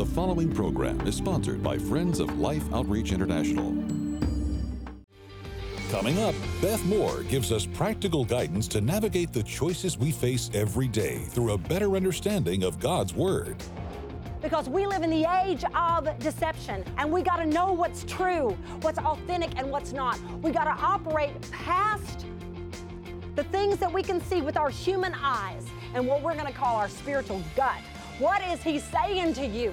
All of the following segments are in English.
The following program is sponsored by Friends of Life Outreach International. Coming up, Beth Moore gives us practical guidance to navigate the choices we face every day through a better understanding of God's Word. Because we live in the age of deception and we got to know what's true, what's authentic, and what's not. We got to operate past the things that we can see with our human eyes and what we're going to call our spiritual gut. What is He saying to you?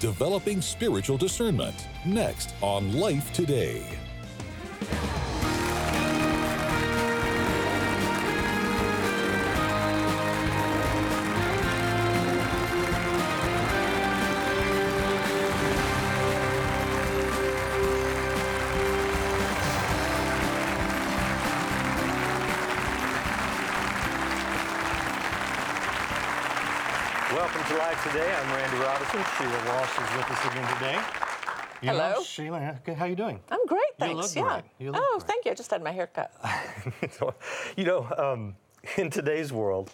Developing spiritual discernment. Next on Life Today. Welcome to Life Today. I'm Randy Robison. Sheila Walsh is with us again today. You know, Hello. Sheila. How are you doing? I'm great, thanks. You thanks. look yeah. great. You look oh, great. thank you. I just had my hair cut. You know, um, in today's world,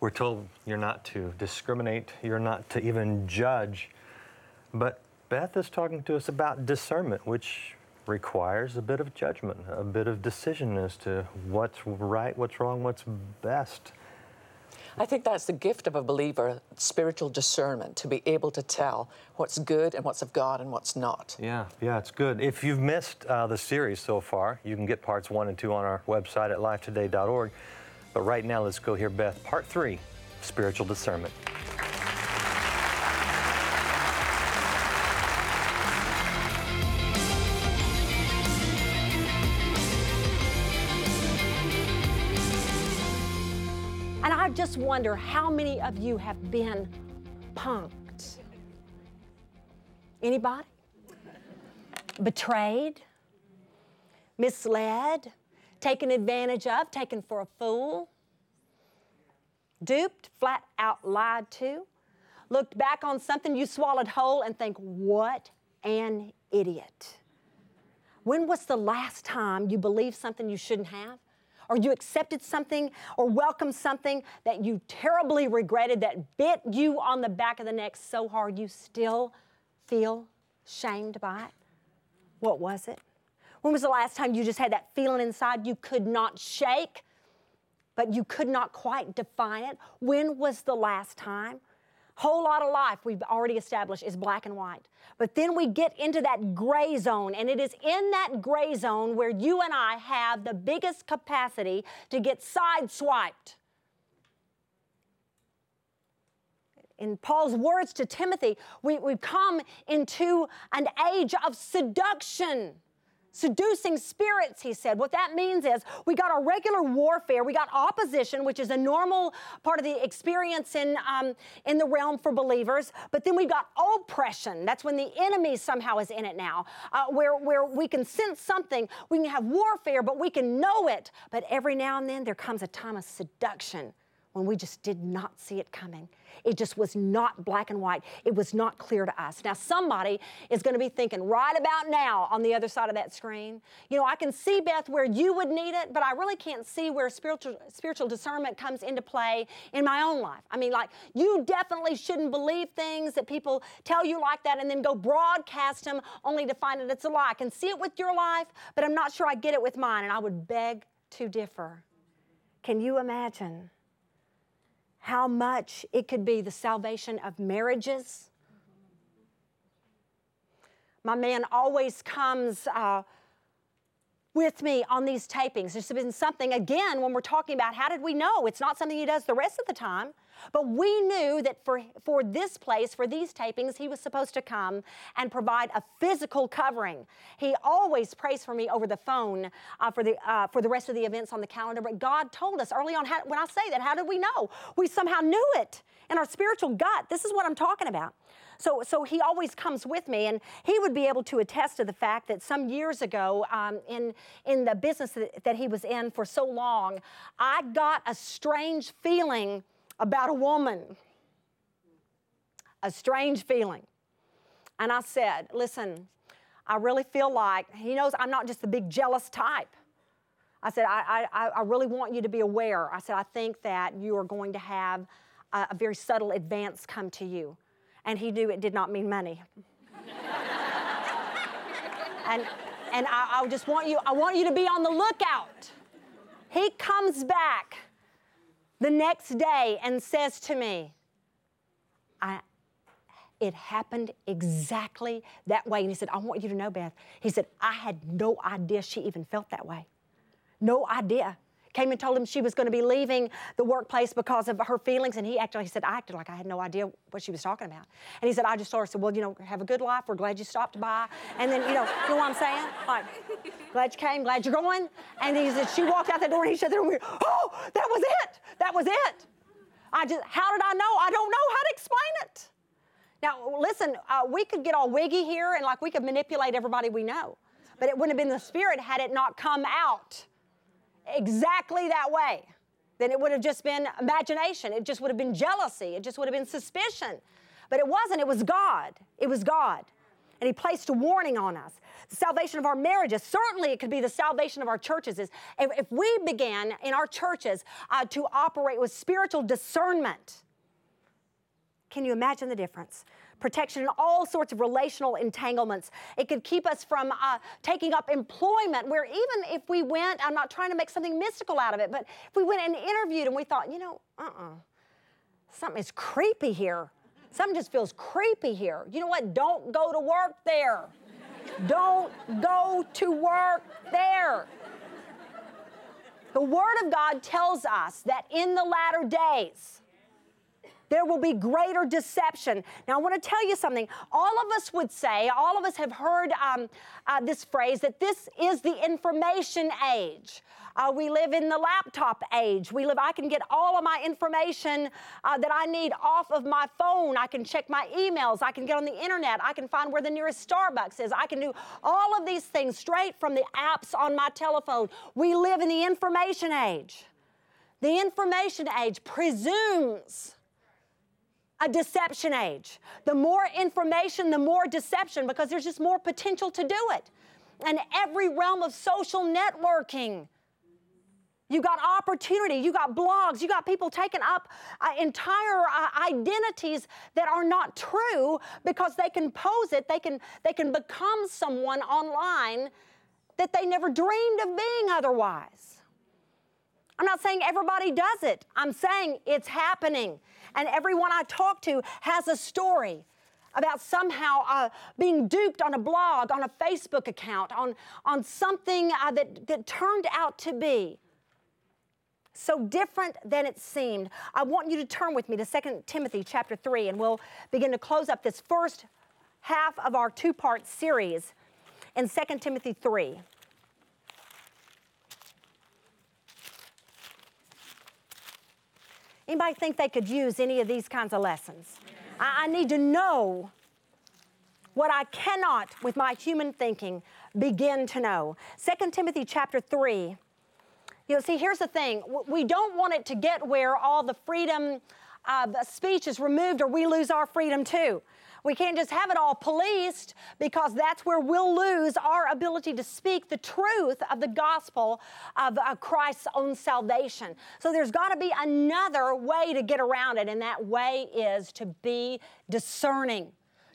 we're told you're not to discriminate, you're not to even judge. But Beth is talking to us about discernment, which requires a bit of judgment, a bit of decision as to what's right, what's wrong, what's best. I think that's the gift of a believer, spiritual discernment, to be able to tell what's good and what's of God and what's not. Yeah, yeah, it's good. If you've missed uh, the series so far, you can get parts one and two on our website at lifetoday.org. But right now, let's go hear Beth, part three spiritual discernment. Just wonder how many of you have been punked. Anybody? Betrayed? Misled? Taken advantage of? Taken for a fool? Duped? Flat out lied to? Looked back on something you swallowed whole and think, what an idiot. When was the last time you believed something you shouldn't have? Or you accepted something or welcomed something that you terribly regretted that bit you on the back of the neck so hard you still feel shamed by it? What was it? When was the last time you just had that feeling inside you could not shake, but you could not quite define it? When was the last time? Whole lot of life we've already established is black and white. But then we get into that gray zone, and it is in that gray zone where you and I have the biggest capacity to get sideswiped. In Paul's words to Timothy, we, we've come into an age of seduction. Seducing spirits, he said. What that means is we got our regular warfare, we got opposition, which is a normal part of the experience in, um, in the realm for believers, but then we've got oppression. That's when the enemy somehow is in it now, uh, where, where we can sense something, we can have warfare, but we can know it. But every now and then there comes a time of seduction when we just did not see it coming. It just was not black and white. It was not clear to us. Now, somebody is going to be thinking right about now on the other side of that screen. You know, I can see, Beth, where you would need it, but I really can't see where spiritual, spiritual discernment comes into play in my own life. I mean, like, you definitely shouldn't believe things that people tell you like that and then go broadcast them only to find that it's a lie. I can see it with your life, but I'm not sure I get it with mine, and I would beg to differ. Can you imagine? How much it could be the salvation of marriages. My man always comes uh, with me on these tapings. There's been something, again, when we're talking about how did we know? It's not something he does the rest of the time. But we knew that for, for this place, for these tapings, he was supposed to come and provide a physical covering. He always prays for me over the phone uh, for, the, uh, for the rest of the events on the calendar. But God told us early on, how, when I say that, how did we know? We somehow knew it in our spiritual gut. This is what I'm talking about. So, so he always comes with me, and he would be able to attest to the fact that some years ago, um, in in the business that, that he was in for so long, I got a strange feeling about a woman. A strange feeling, and I said, "Listen, I really feel like he knows I'm not just the big jealous type." I said, I, I, I really want you to be aware. I said, I think that you are going to have a, very subtle advance come to you. and he knew it did not mean money. and and I, I just want you, I want you to be on the lookout. He comes back the next day and says to me, I, it happened exactly that way. And he said, I want you to know, Beth. He said, I had no idea she even felt that way. No idea came and told him she was going to be leaving the workplace because of her feelings. And he actually he said, I acted like I had no idea what she was talking about. And he said, I just told her, said, well, you know, have a good life. We're glad you stopped by. And then, you know, you know what I'm saying? Like, glad you came, glad you're going. And he said, she walked out the door and he said, that we. oh, that was it. That was it. I just, how did I know? I don't know how to explain it. Now, listen, uh, we could get all wiggy here and like we could manipulate everybody we know. But it wouldn't have been the Spirit had it not come out exactly that way, then it would have just been imagination. It just would have been jealousy. It just would have been suspicion. But it wasn't, it was God. It was God. And He placed a warning on us. The salvation of our marriages, certainly it could be the salvation of our churches. Is if, if we began in our churches uh, to operate with spiritual discernment, can you imagine the difference? protection in all sorts of relational entanglements. It could keep us from uh, taking up employment, where even if we went, I'm not trying to make something mystical out of it, but if we went and interviewed and we thought, you know, uh uh-uh, uh, something is creepy here. Something just feels creepy here. You know what? Don't go to work there. Don't go to work there. The Word of God tells us that in the latter days, there will be greater deception. Now, I want to tell you something. All of us would say, all of us have heard um, uh, this phrase that this is the information age. Uh, we live in the laptop age. We live, I can get all of my information uh, that I need off of my phone. I can check my emails. I can get on the internet. I can find where the nearest Starbucks is. I can do all of these things straight from the apps on my telephone. We live in the information age. The information age presumes a deception age. The more information, the more deception because there's just more potential to do it. And every realm of social networking. You got opportunity, you got blogs, you got people taking up uh, entire uh, identities that are not true because they can pose it, they can, they can become someone online that they never dreamed of being otherwise. I'm not saying everybody does it, I'm saying it's happening and everyone I talk to has a story about somehow uh, being duped on a blog, on a Facebook account, on, on something uh, that, that turned out to be so different than it seemed. I want you to turn with me to 2 Timothy chapter 3, and we'll begin to close up this first half of our two part series in 2 Timothy 3. Anybody think they could use any of these kinds of lessons? I, I need to know what I cannot, with my human thinking, begin to know. 2 Timothy chapter 3. You know, see, here's the thing. We don't want it to get where all the freedom of speech is removed or we lose our freedom too. We can't just have it all policed because that's where we'll lose our ability to speak the truth of the gospel of uh, Christ's own salvation. So there's got to be another way to get around it, and that way is to be discerning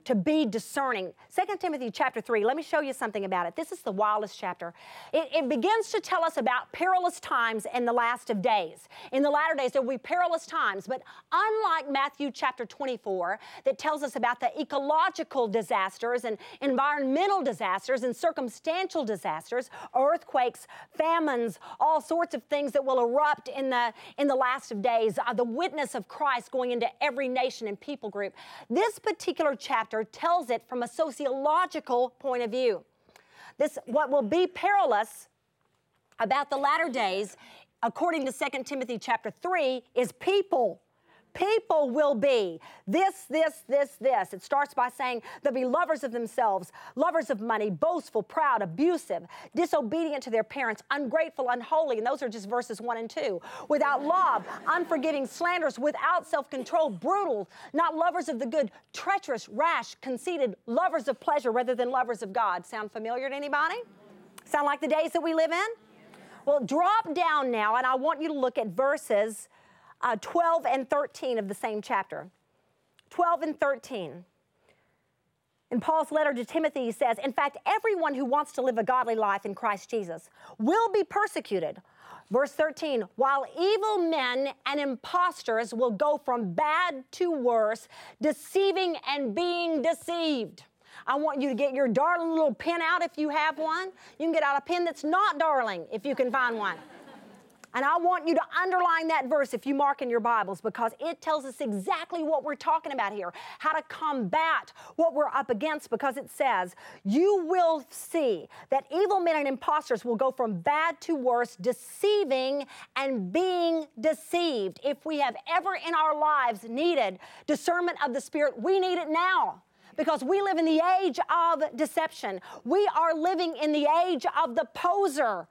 to be discerning. 2 Timothy chapter 3, let me show you something about it. This is the wildest chapter. It, it, begins to tell us about perilous times in the last of days. In the latter days, there will be perilous times, but unlike Matthew chapter 24, that tells us about the ecological disasters and environmental disasters and circumstantial disasters, earthquakes, famines, all sorts of things that will erupt in the, in the last of days, uh, the witness of Christ going into every nation and people group. This particular chapter tells it from a sociological point of view. This, what will be perilous about the latter days, according to 2 Timothy chapter 3, is people people will be this, this, this, this. It starts by saying they'll be lovers of themselves, lovers of money, boastful, proud, abusive, disobedient to their parents, ungrateful, unholy. And those are just verses one and two. Without love, unforgiving, slanderous, without self control, brutal, not lovers of the good, treacherous, rash, conceited, lovers of pleasure rather than lovers of God. Sound familiar to anybody? Sound like the days that we live in? Well, drop down now, and I want you to look at verses uh, 12 and 13 of the same chapter. 12 and 13. In Paul's letter to Timothy, he says, In fact, everyone who wants to live a godly life in Christ Jesus will be persecuted. Verse 13, while evil men and impostors will go from bad to worse, deceiving and being deceived. I want you to get your darling little pen out if you have one. You can get out a pen that's not darling if you can find one. And I want you to underline that verse if you mark in your Bibles because it tells us exactly what we're talking about here, how to combat what we're up against because it says, You will see that evil men and impostors will go from bad to worse, deceiving and being deceived. If we have ever in our lives needed discernment of the Spirit, we need it now because we live in the age of deception. We are living in the age of the poser.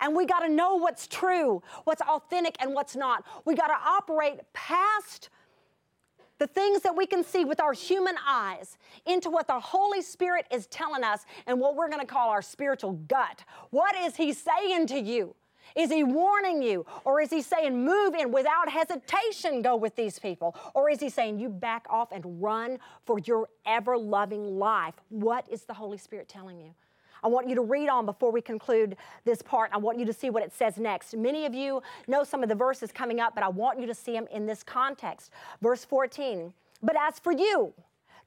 And we got to know what's true, what's authentic, and what's not. We got to operate past the things that we can see with our human eyes into what the Holy Spirit is telling us and what we're going to call our spiritual gut. What is He saying to you? Is he warning you? Or is he saying, move in without hesitation, go with these people? Or is he saying, you back off and run for your ever loving life? What is the Holy Spirit telling you? I want you to read on before we conclude this part. I want you to see what it says next. Many of you know some of the verses coming up, but I want you to see them in this context. Verse 14. But as for you,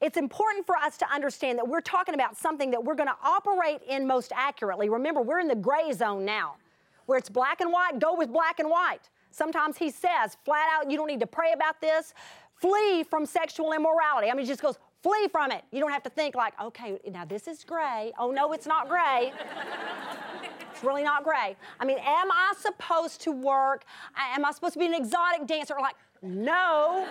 it's important for us to understand that we're talking about something that we're going to operate in most accurately. Remember, we're in the gray zone now, where it's black and white, go with black and white. Sometimes he says flat out, you don't need to pray about this. Flee from sexual immorality. I mean, he just goes, flee from it. You don't have to think like, okay, now this is gray. Oh, no, it's not gray. it's really not gray. I mean, am I supposed to work? Am I supposed to be an exotic dancer? Like, no.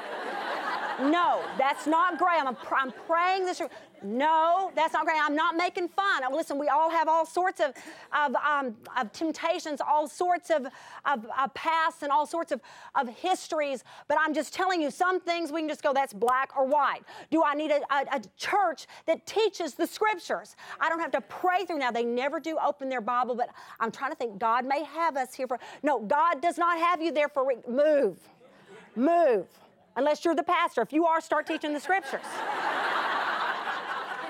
No, that's not gray. I'm, I'm praying this. No, that's not gray. I'm not making fun. Listen, we all have all sorts of, of, um, of temptations, all sorts of, of, of, pasts, and all sorts of, of histories. But I'm just telling you, some things we can just go, that's black or white. Do I need a, a, a church that teaches the scriptures? I don't have to pray through now. They never do open their Bible, but I'm trying to think God may have us here for. No, God does not have you there for. Move. Move. Unless you're the pastor. If you are, start teaching the scriptures.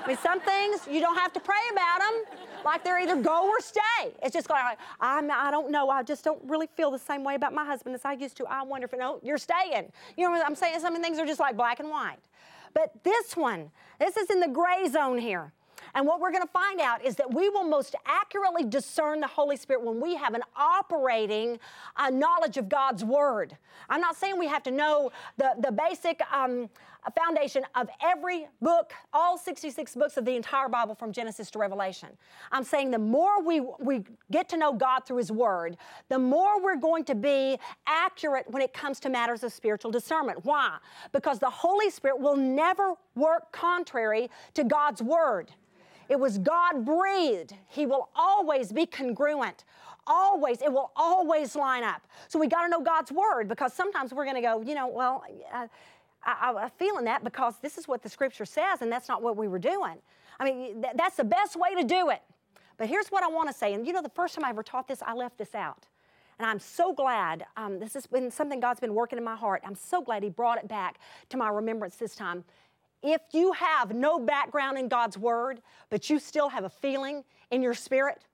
I mean, some things you don't have to pray about them. Like they're either go or stay. It's just like, I'm, I don't know. I just don't really feel the same way about my husband as I used to. I wonder if, no, you're staying. You know what I'm saying? Some things are just like black and white. But this one, this is in the gray zone here. And what we're going to find out is that we will most accurately discern the Holy Spirit when we have an operating uh, knowledge of God's Word. I'm not saying we have to know the, the basic um, foundation of every book, all 66 books of the entire Bible from Genesis to Revelation. I'm saying the more we, we get to know God through His Word, the more we're going to be accurate when it comes to matters of spiritual discernment. Why? Because the Holy Spirit will never work contrary to God's Word. It was God breathed. He will always be congruent. Always, it will always line up. So we got to know God's word because sometimes we're going to go, you know, well, I, am feeling that because this is what the scripture says and that's not what we were doing. I mean, th- that's the best way to do it. But here's what I want to say. And you know, the first time I ever taught this, I left this out. And I'm so glad, um, this has been something God's been working in my heart. I'm so glad He brought it back to my remembrance this time. If you have no background in God's Word, but you still have a feeling in your spirit,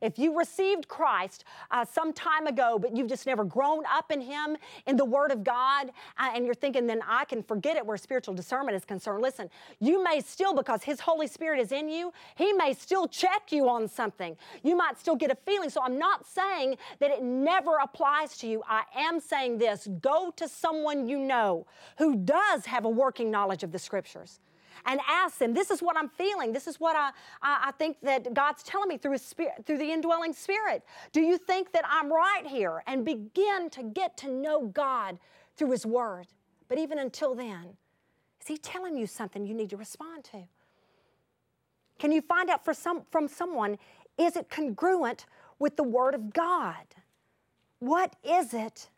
if you received Christ uh, some time ago, but you've just never grown up in Him, in the Word of God, uh, and you're thinking, then I can forget it where spiritual discernment is concerned. Listen, you may still, because His Holy Spirit is in you, He may still check you on something. You might still get a feeling. So I'm not saying that it never applies to you. I am saying this go to someone you know who does have a working knowledge of the Scriptures and ask them, this is what I'm feeling. This is what I, I, I think that God's telling me through, his spirit, through the indwelling spirit. Do you think that I'm right here? And begin to get to know God through his word. But even until then, is he telling you something you need to respond to? Can you find out for some, from someone, is it congruent with the Word of God? What is it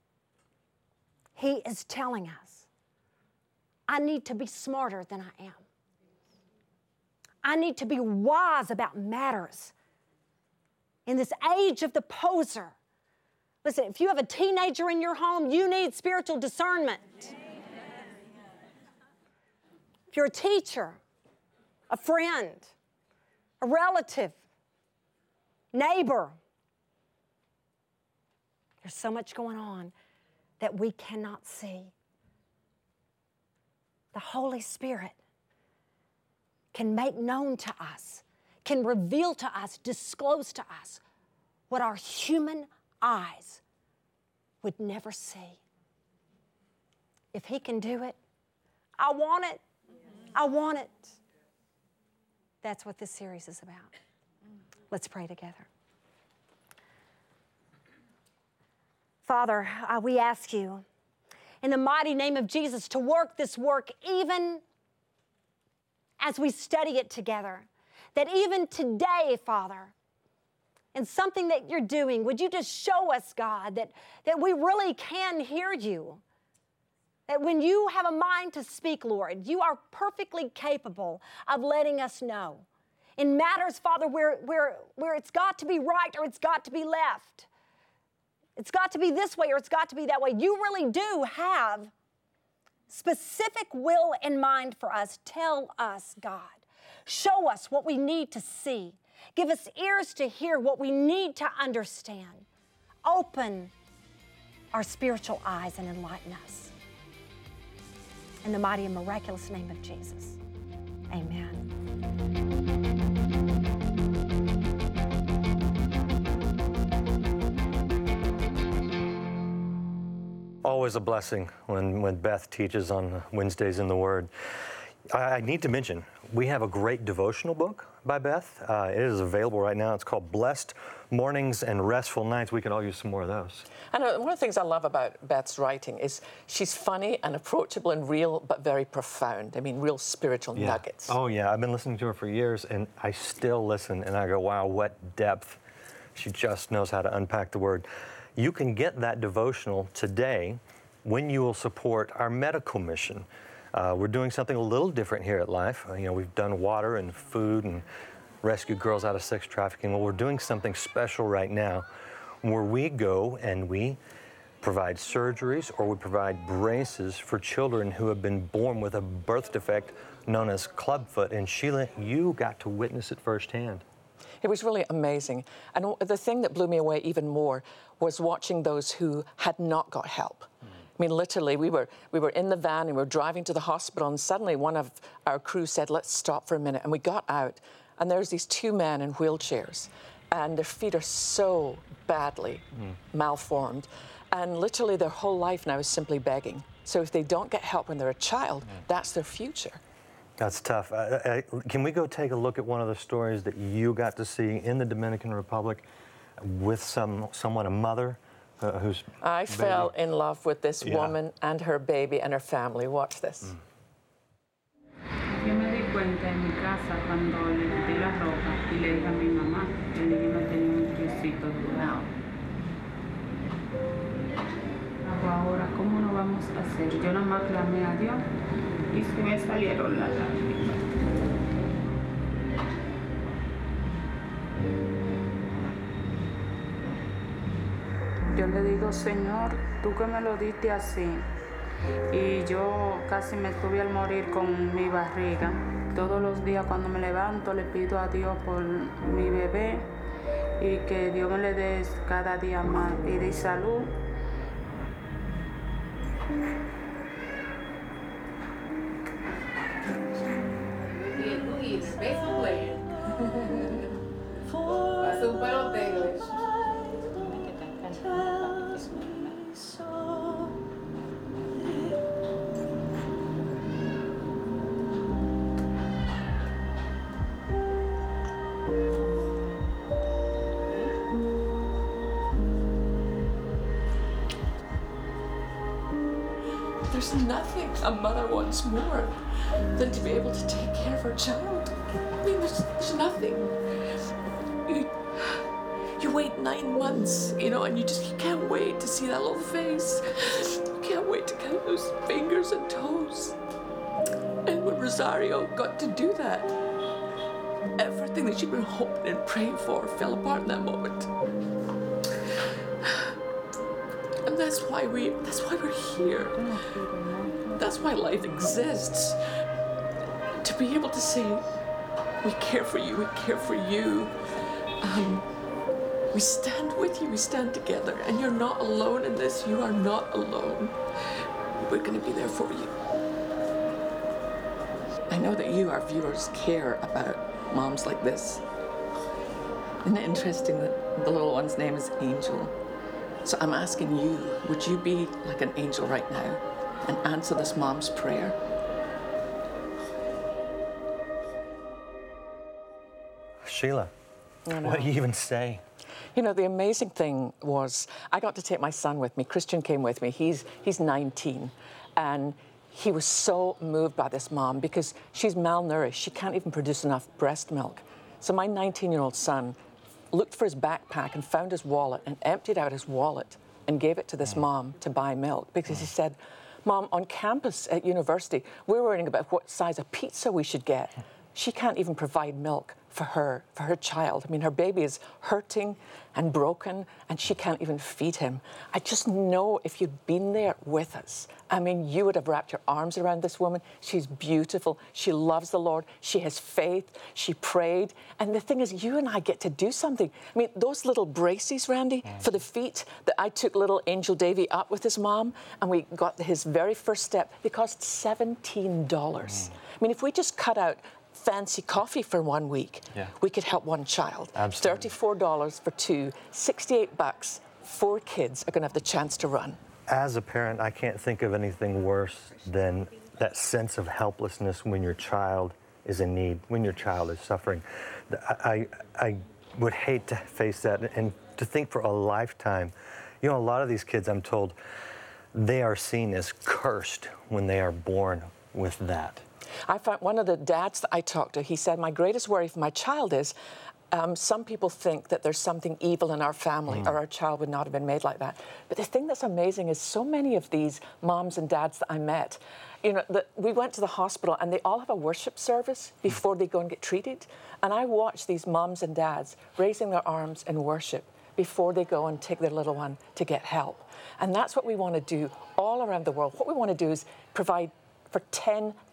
He is telling us? I need to be smarter than I am. I need to be wise about matters. In this age of the poser, listen, if you have a teenager in your home, you need spiritual discernment. If you're a teacher, a friend, a relative, neighbor, there's so much going on that we cannot see. The Holy Spirit can make known to us, can reveal to us, disclose to us what our human eyes would never see. If He can do it, I want it. I want it. That's what this series is about. Let's pray together. Father, uh, we ask you in the mighty name of Jesus to work this work even as we study it together. That even today, Father, in something that you're doing, would you just show us, God, that, that we really can hear you? That when you have a mind to speak, Lord, you are perfectly capable of letting us know. In matters, Father, where, where, where it's got to be right or it's got to be left, it's got to be this way or it's got to be that way. You really do have specific will in mind for us. Tell us, God. Show us what we need to see. Give us ears to hear what we need to understand. Open our spiritual eyes and enlighten us. In the mighty and miraculous name of Jesus, amen. Always a blessing when, when Beth teaches on Wednesdays in the Word. I, I need to mention, we have a great devotional book by Beth. Uh, it is available right now. It's called Blessed Mornings and Restful Nights. We can all use some more of those. And one of the things I love about Beth's writing is she's funny and approachable and real, but very profound. I mean, real spiritual Yeah. nuggets. Oh, yeah. I've been listening to her for years, and I still listen, and I go, wow, what depth. She just knows how to unpack the word. You can get that devotional today when you will support our medical mission. Uh, we're doing something a little different here at Life. Uh, you know, we've done water and food and rescued girls out of sex trafficking. Well, we're doing something special right now where we go and we provide surgeries or we provide braces for children who have been born with a birth defect known as clubfoot. And Sheila, you got to witness it firsthand. It was really amazing. And the thing that blew me away even more was watching those who had not got help. I mean, literally, we were, we were in the van and we were driving to the hospital, and suddenly one of our crew said, Let's stop for a minute. And we got out, and there's these two men in wheelchairs, and their feet are so badly malformed. And literally, their whole life now is simply begging. So if they don't get help when they're a child, that's their future. That's tough. Uh, uh, can we go take a look at one of the stories that you got to see in the Dominican Republic with some someone, a mother, uh, who's I baby- fell in love with this Yeah. woman and her baby and her family. Watch this. Yo me di cuenta en mi casa cuando le quité la ropa y le dije a mi mamá que el niño tenía un piecito doblado. Ahora, ¿cómo no vamos a hacer? Yo nada más clamé a Dios y se me salieron las lágrimas. Señor, tú que me lo diste así, y yo casi me estuve al morir con mi barriga. Todos los días cuando me levanto le pido a Dios por mi bebé y que Dios me le dé cada día más vida y salud. Nothing a mother wants more than to be able to take care of her child. I mean, there's, there's nothing. You, you wait nine months, you know, and you just you can't wait to see that little face. You can't wait to count those fingers and toes. And when Rosario got to do that, everything that she'd been hoping and praying for fell apart in that moment. Why we that's why we're here. That's why life exists. To be able to say, we care for you, we care for you. Um, we stand with you, we stand together, and you're not alone in this. You are not alone. We're going to be there for you. I know that you, our viewers, care about moms like this. Isn't it interesting that the little one's name is Angel? So I'm asking you, would you be like an angel right now and answer this mom's prayer? Sheila, what do you even say? You know, the amazing thing was I got to take my son with me. Christian came with me. He's he's 19, and he was so moved by this mom because she's malnourished. She can't even produce enough breast milk. So my 19-year-old son looked for his backpack and found his wallet and emptied out his wallet and gave it to this mm. mom to buy milk because he mm. said, Mom, on campus at university, we're worrying about what size of pizza we should get. Hmm. She can't even provide milk for her, for her child. I mean, her baby is hurting and broken, and she can't even feed him. I just know if you'd been there with us, I mean, you would have wrapped your arms around this woman. She's beautiful. She loves the Lord. She has faith. She prayed. And the thing is, you and I get to do something. I mean, those little braces, Randy, mm. for the feet that I took little Angel Davy up with his mom, and we got his very first step, they cost $17. Mm. I mean, if we just cut out fancy coffee for one week, Yeah. we could help one child. Absolutely. $34 for two, 68 bucks. Four kids are going to have the chance to run. As a parent, I can't think of anything worse than that sense of helplessness when your child is in need, when your child is suffering. I, I, I would hate to face that and to think for a lifetime. You know, a lot of these kids, I'm told, they are seen as cursed when they are born with that. I found one of the dads that I talked to, he said, My greatest worry for my child is um, some people think that there's something evil in our family or our child would not have been made like that. But the thing that's amazing is so many of these moms and dads that I met, you know, that we went to the hospital and they all have a worship service before they go and get treated. And I watch these moms and dads raising their arms in worship before they go and take their little one to get help. And that's what we want to do all around the world. What we want to do is provide for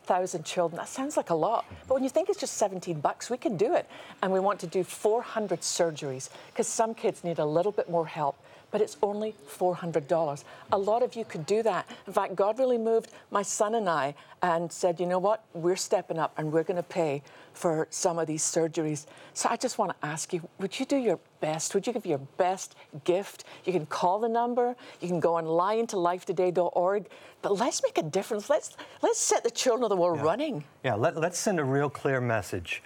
10,000 children. That sounds like a lot, but when you think it's just 17 bucks, we can do it. And we want to do 400 surgeries because some kids need a little bit more help, but it's only $400. A lot of you could do that. In fact, God really moved my son and I and said, you know what, we're stepping up and we're going to pay for some of these surgeries. So I just want to ask you, would you do your best? Would you give your best gift? You can call the number, you can go online to lifetoday.org, but let's make a difference. Let's let's set the children of the world running. Yeah, let, let's send a real clear message.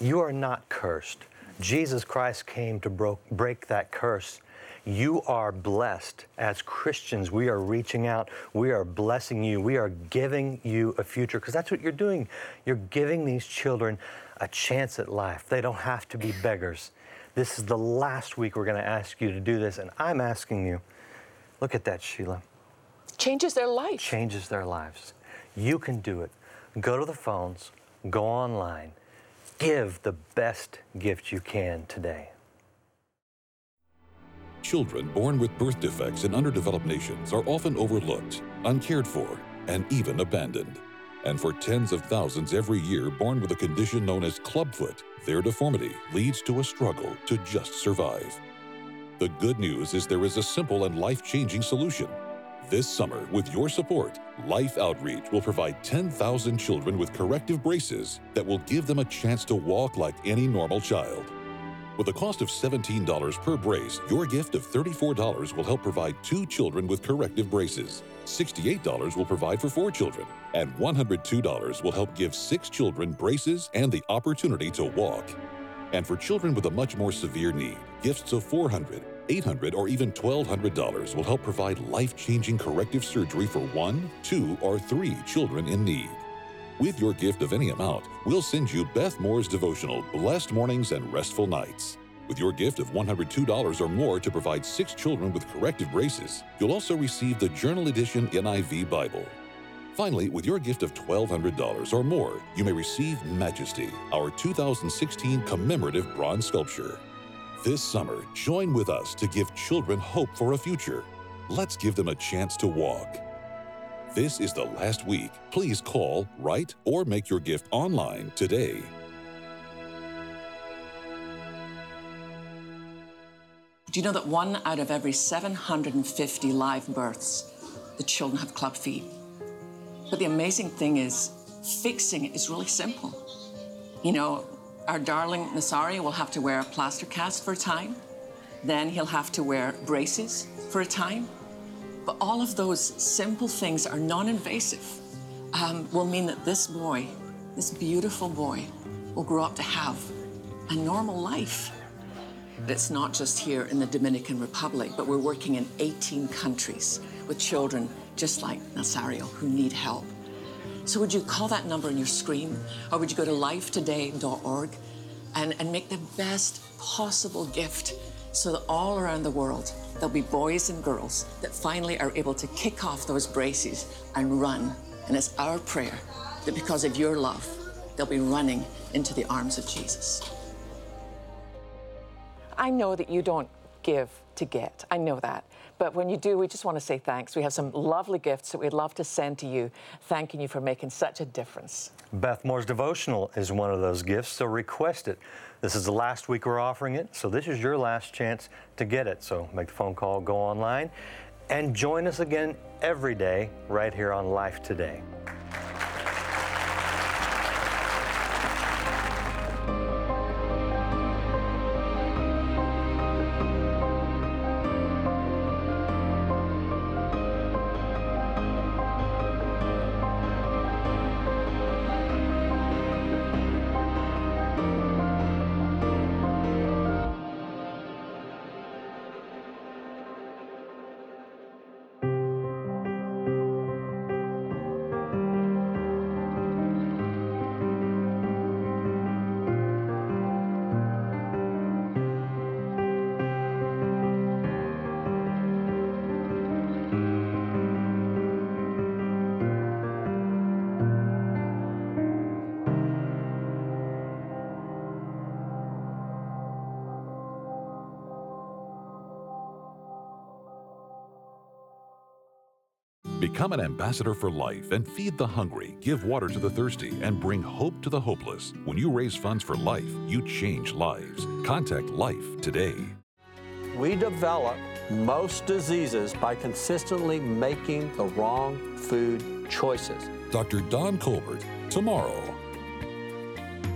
You are not cursed. Jesus Christ came to bro- break that curse. You are blessed. As Christians, we are reaching out. We are blessing you. We are giving you a future because that's what you're doing. You're giving these children a chance at life. They don't have to be beggars. This is the last week we're going to ask you to do this, and I'm asking you look at that, Sheila Changes their life. changes their lives. You can do it. Go to the phones, go online, give the best gift you can today. Children born with birth defects in underdeveloped nations are often overlooked, uncared for, and even abandoned. And for tens of thousands every year born with a condition known as clubfoot, their deformity leads to a struggle to just survive. The good news is there is a simple and life changing solution. This summer, with your support, Life Outreach will provide 10,000 children with corrective braces that will give them a chance to walk like any normal child. With a cost of $17 per brace, your gift of $34 will help provide two children with corrective braces. $68 will provide for four children, and $102 will help give six children braces and the opportunity to walk. And for children with a much more severe need, gifts of $400, $800, or even $1,200 will help provide life changing corrective surgery for one, two, or three children in need. With your gift of any amount, we'll send you Beth Moore's devotional, Blessed Mornings and Restful Nights. With your gift of $102 or more to provide six children with corrective braces, you'll also receive the Journal Edition NIV Bible. Finally, with your gift of $1,200 or more, you may receive Majesty, our 2016 commemorative bronze sculpture. This summer, join with us to give children hope for a future. Let's give them a chance to walk. This is the last week. Please call, write, or make your gift online today. Do you know that one out of every 750 live births, the children have club feet? But the amazing thing is, fixing it is really simple. You know, our darling Nasario will have to wear a plaster cast for a time. Then he'll have to wear braces for a time. But all of those simple things are non invasive, um, will mean that this boy, this beautiful boy, will grow up to have a normal life. It's not just here in the Dominican Republic, but we're working in 18 countries with children just like Nasario who need help. So would you call that number on your screen, or would you go to lifetoday.org and, and make the best possible gift so that all around the world there'll be boys and girls that finally are able to kick off those braces and run. And it's our prayer that because of your love, they'll be running into the arms of Jesus. I know that you don't give to get. I know that. But when you do, we just want to say thanks. We have some lovely gifts that we'd love to send to you, thanking you for making such a difference. Beth Moore's devotional is one of those gifts, so request it. This is the last week we're offering it, so this is your last chance to get it. So make the phone call, go online, and join us again every day right here on Life Today. Become an ambassador for life and feed the hungry, give water to the thirsty, and bring hope to the hopeless. When you raise funds for life, you change lives. Contact Life today. We develop most diseases by consistently making the wrong food choices. Dr. Don Colbert, tomorrow.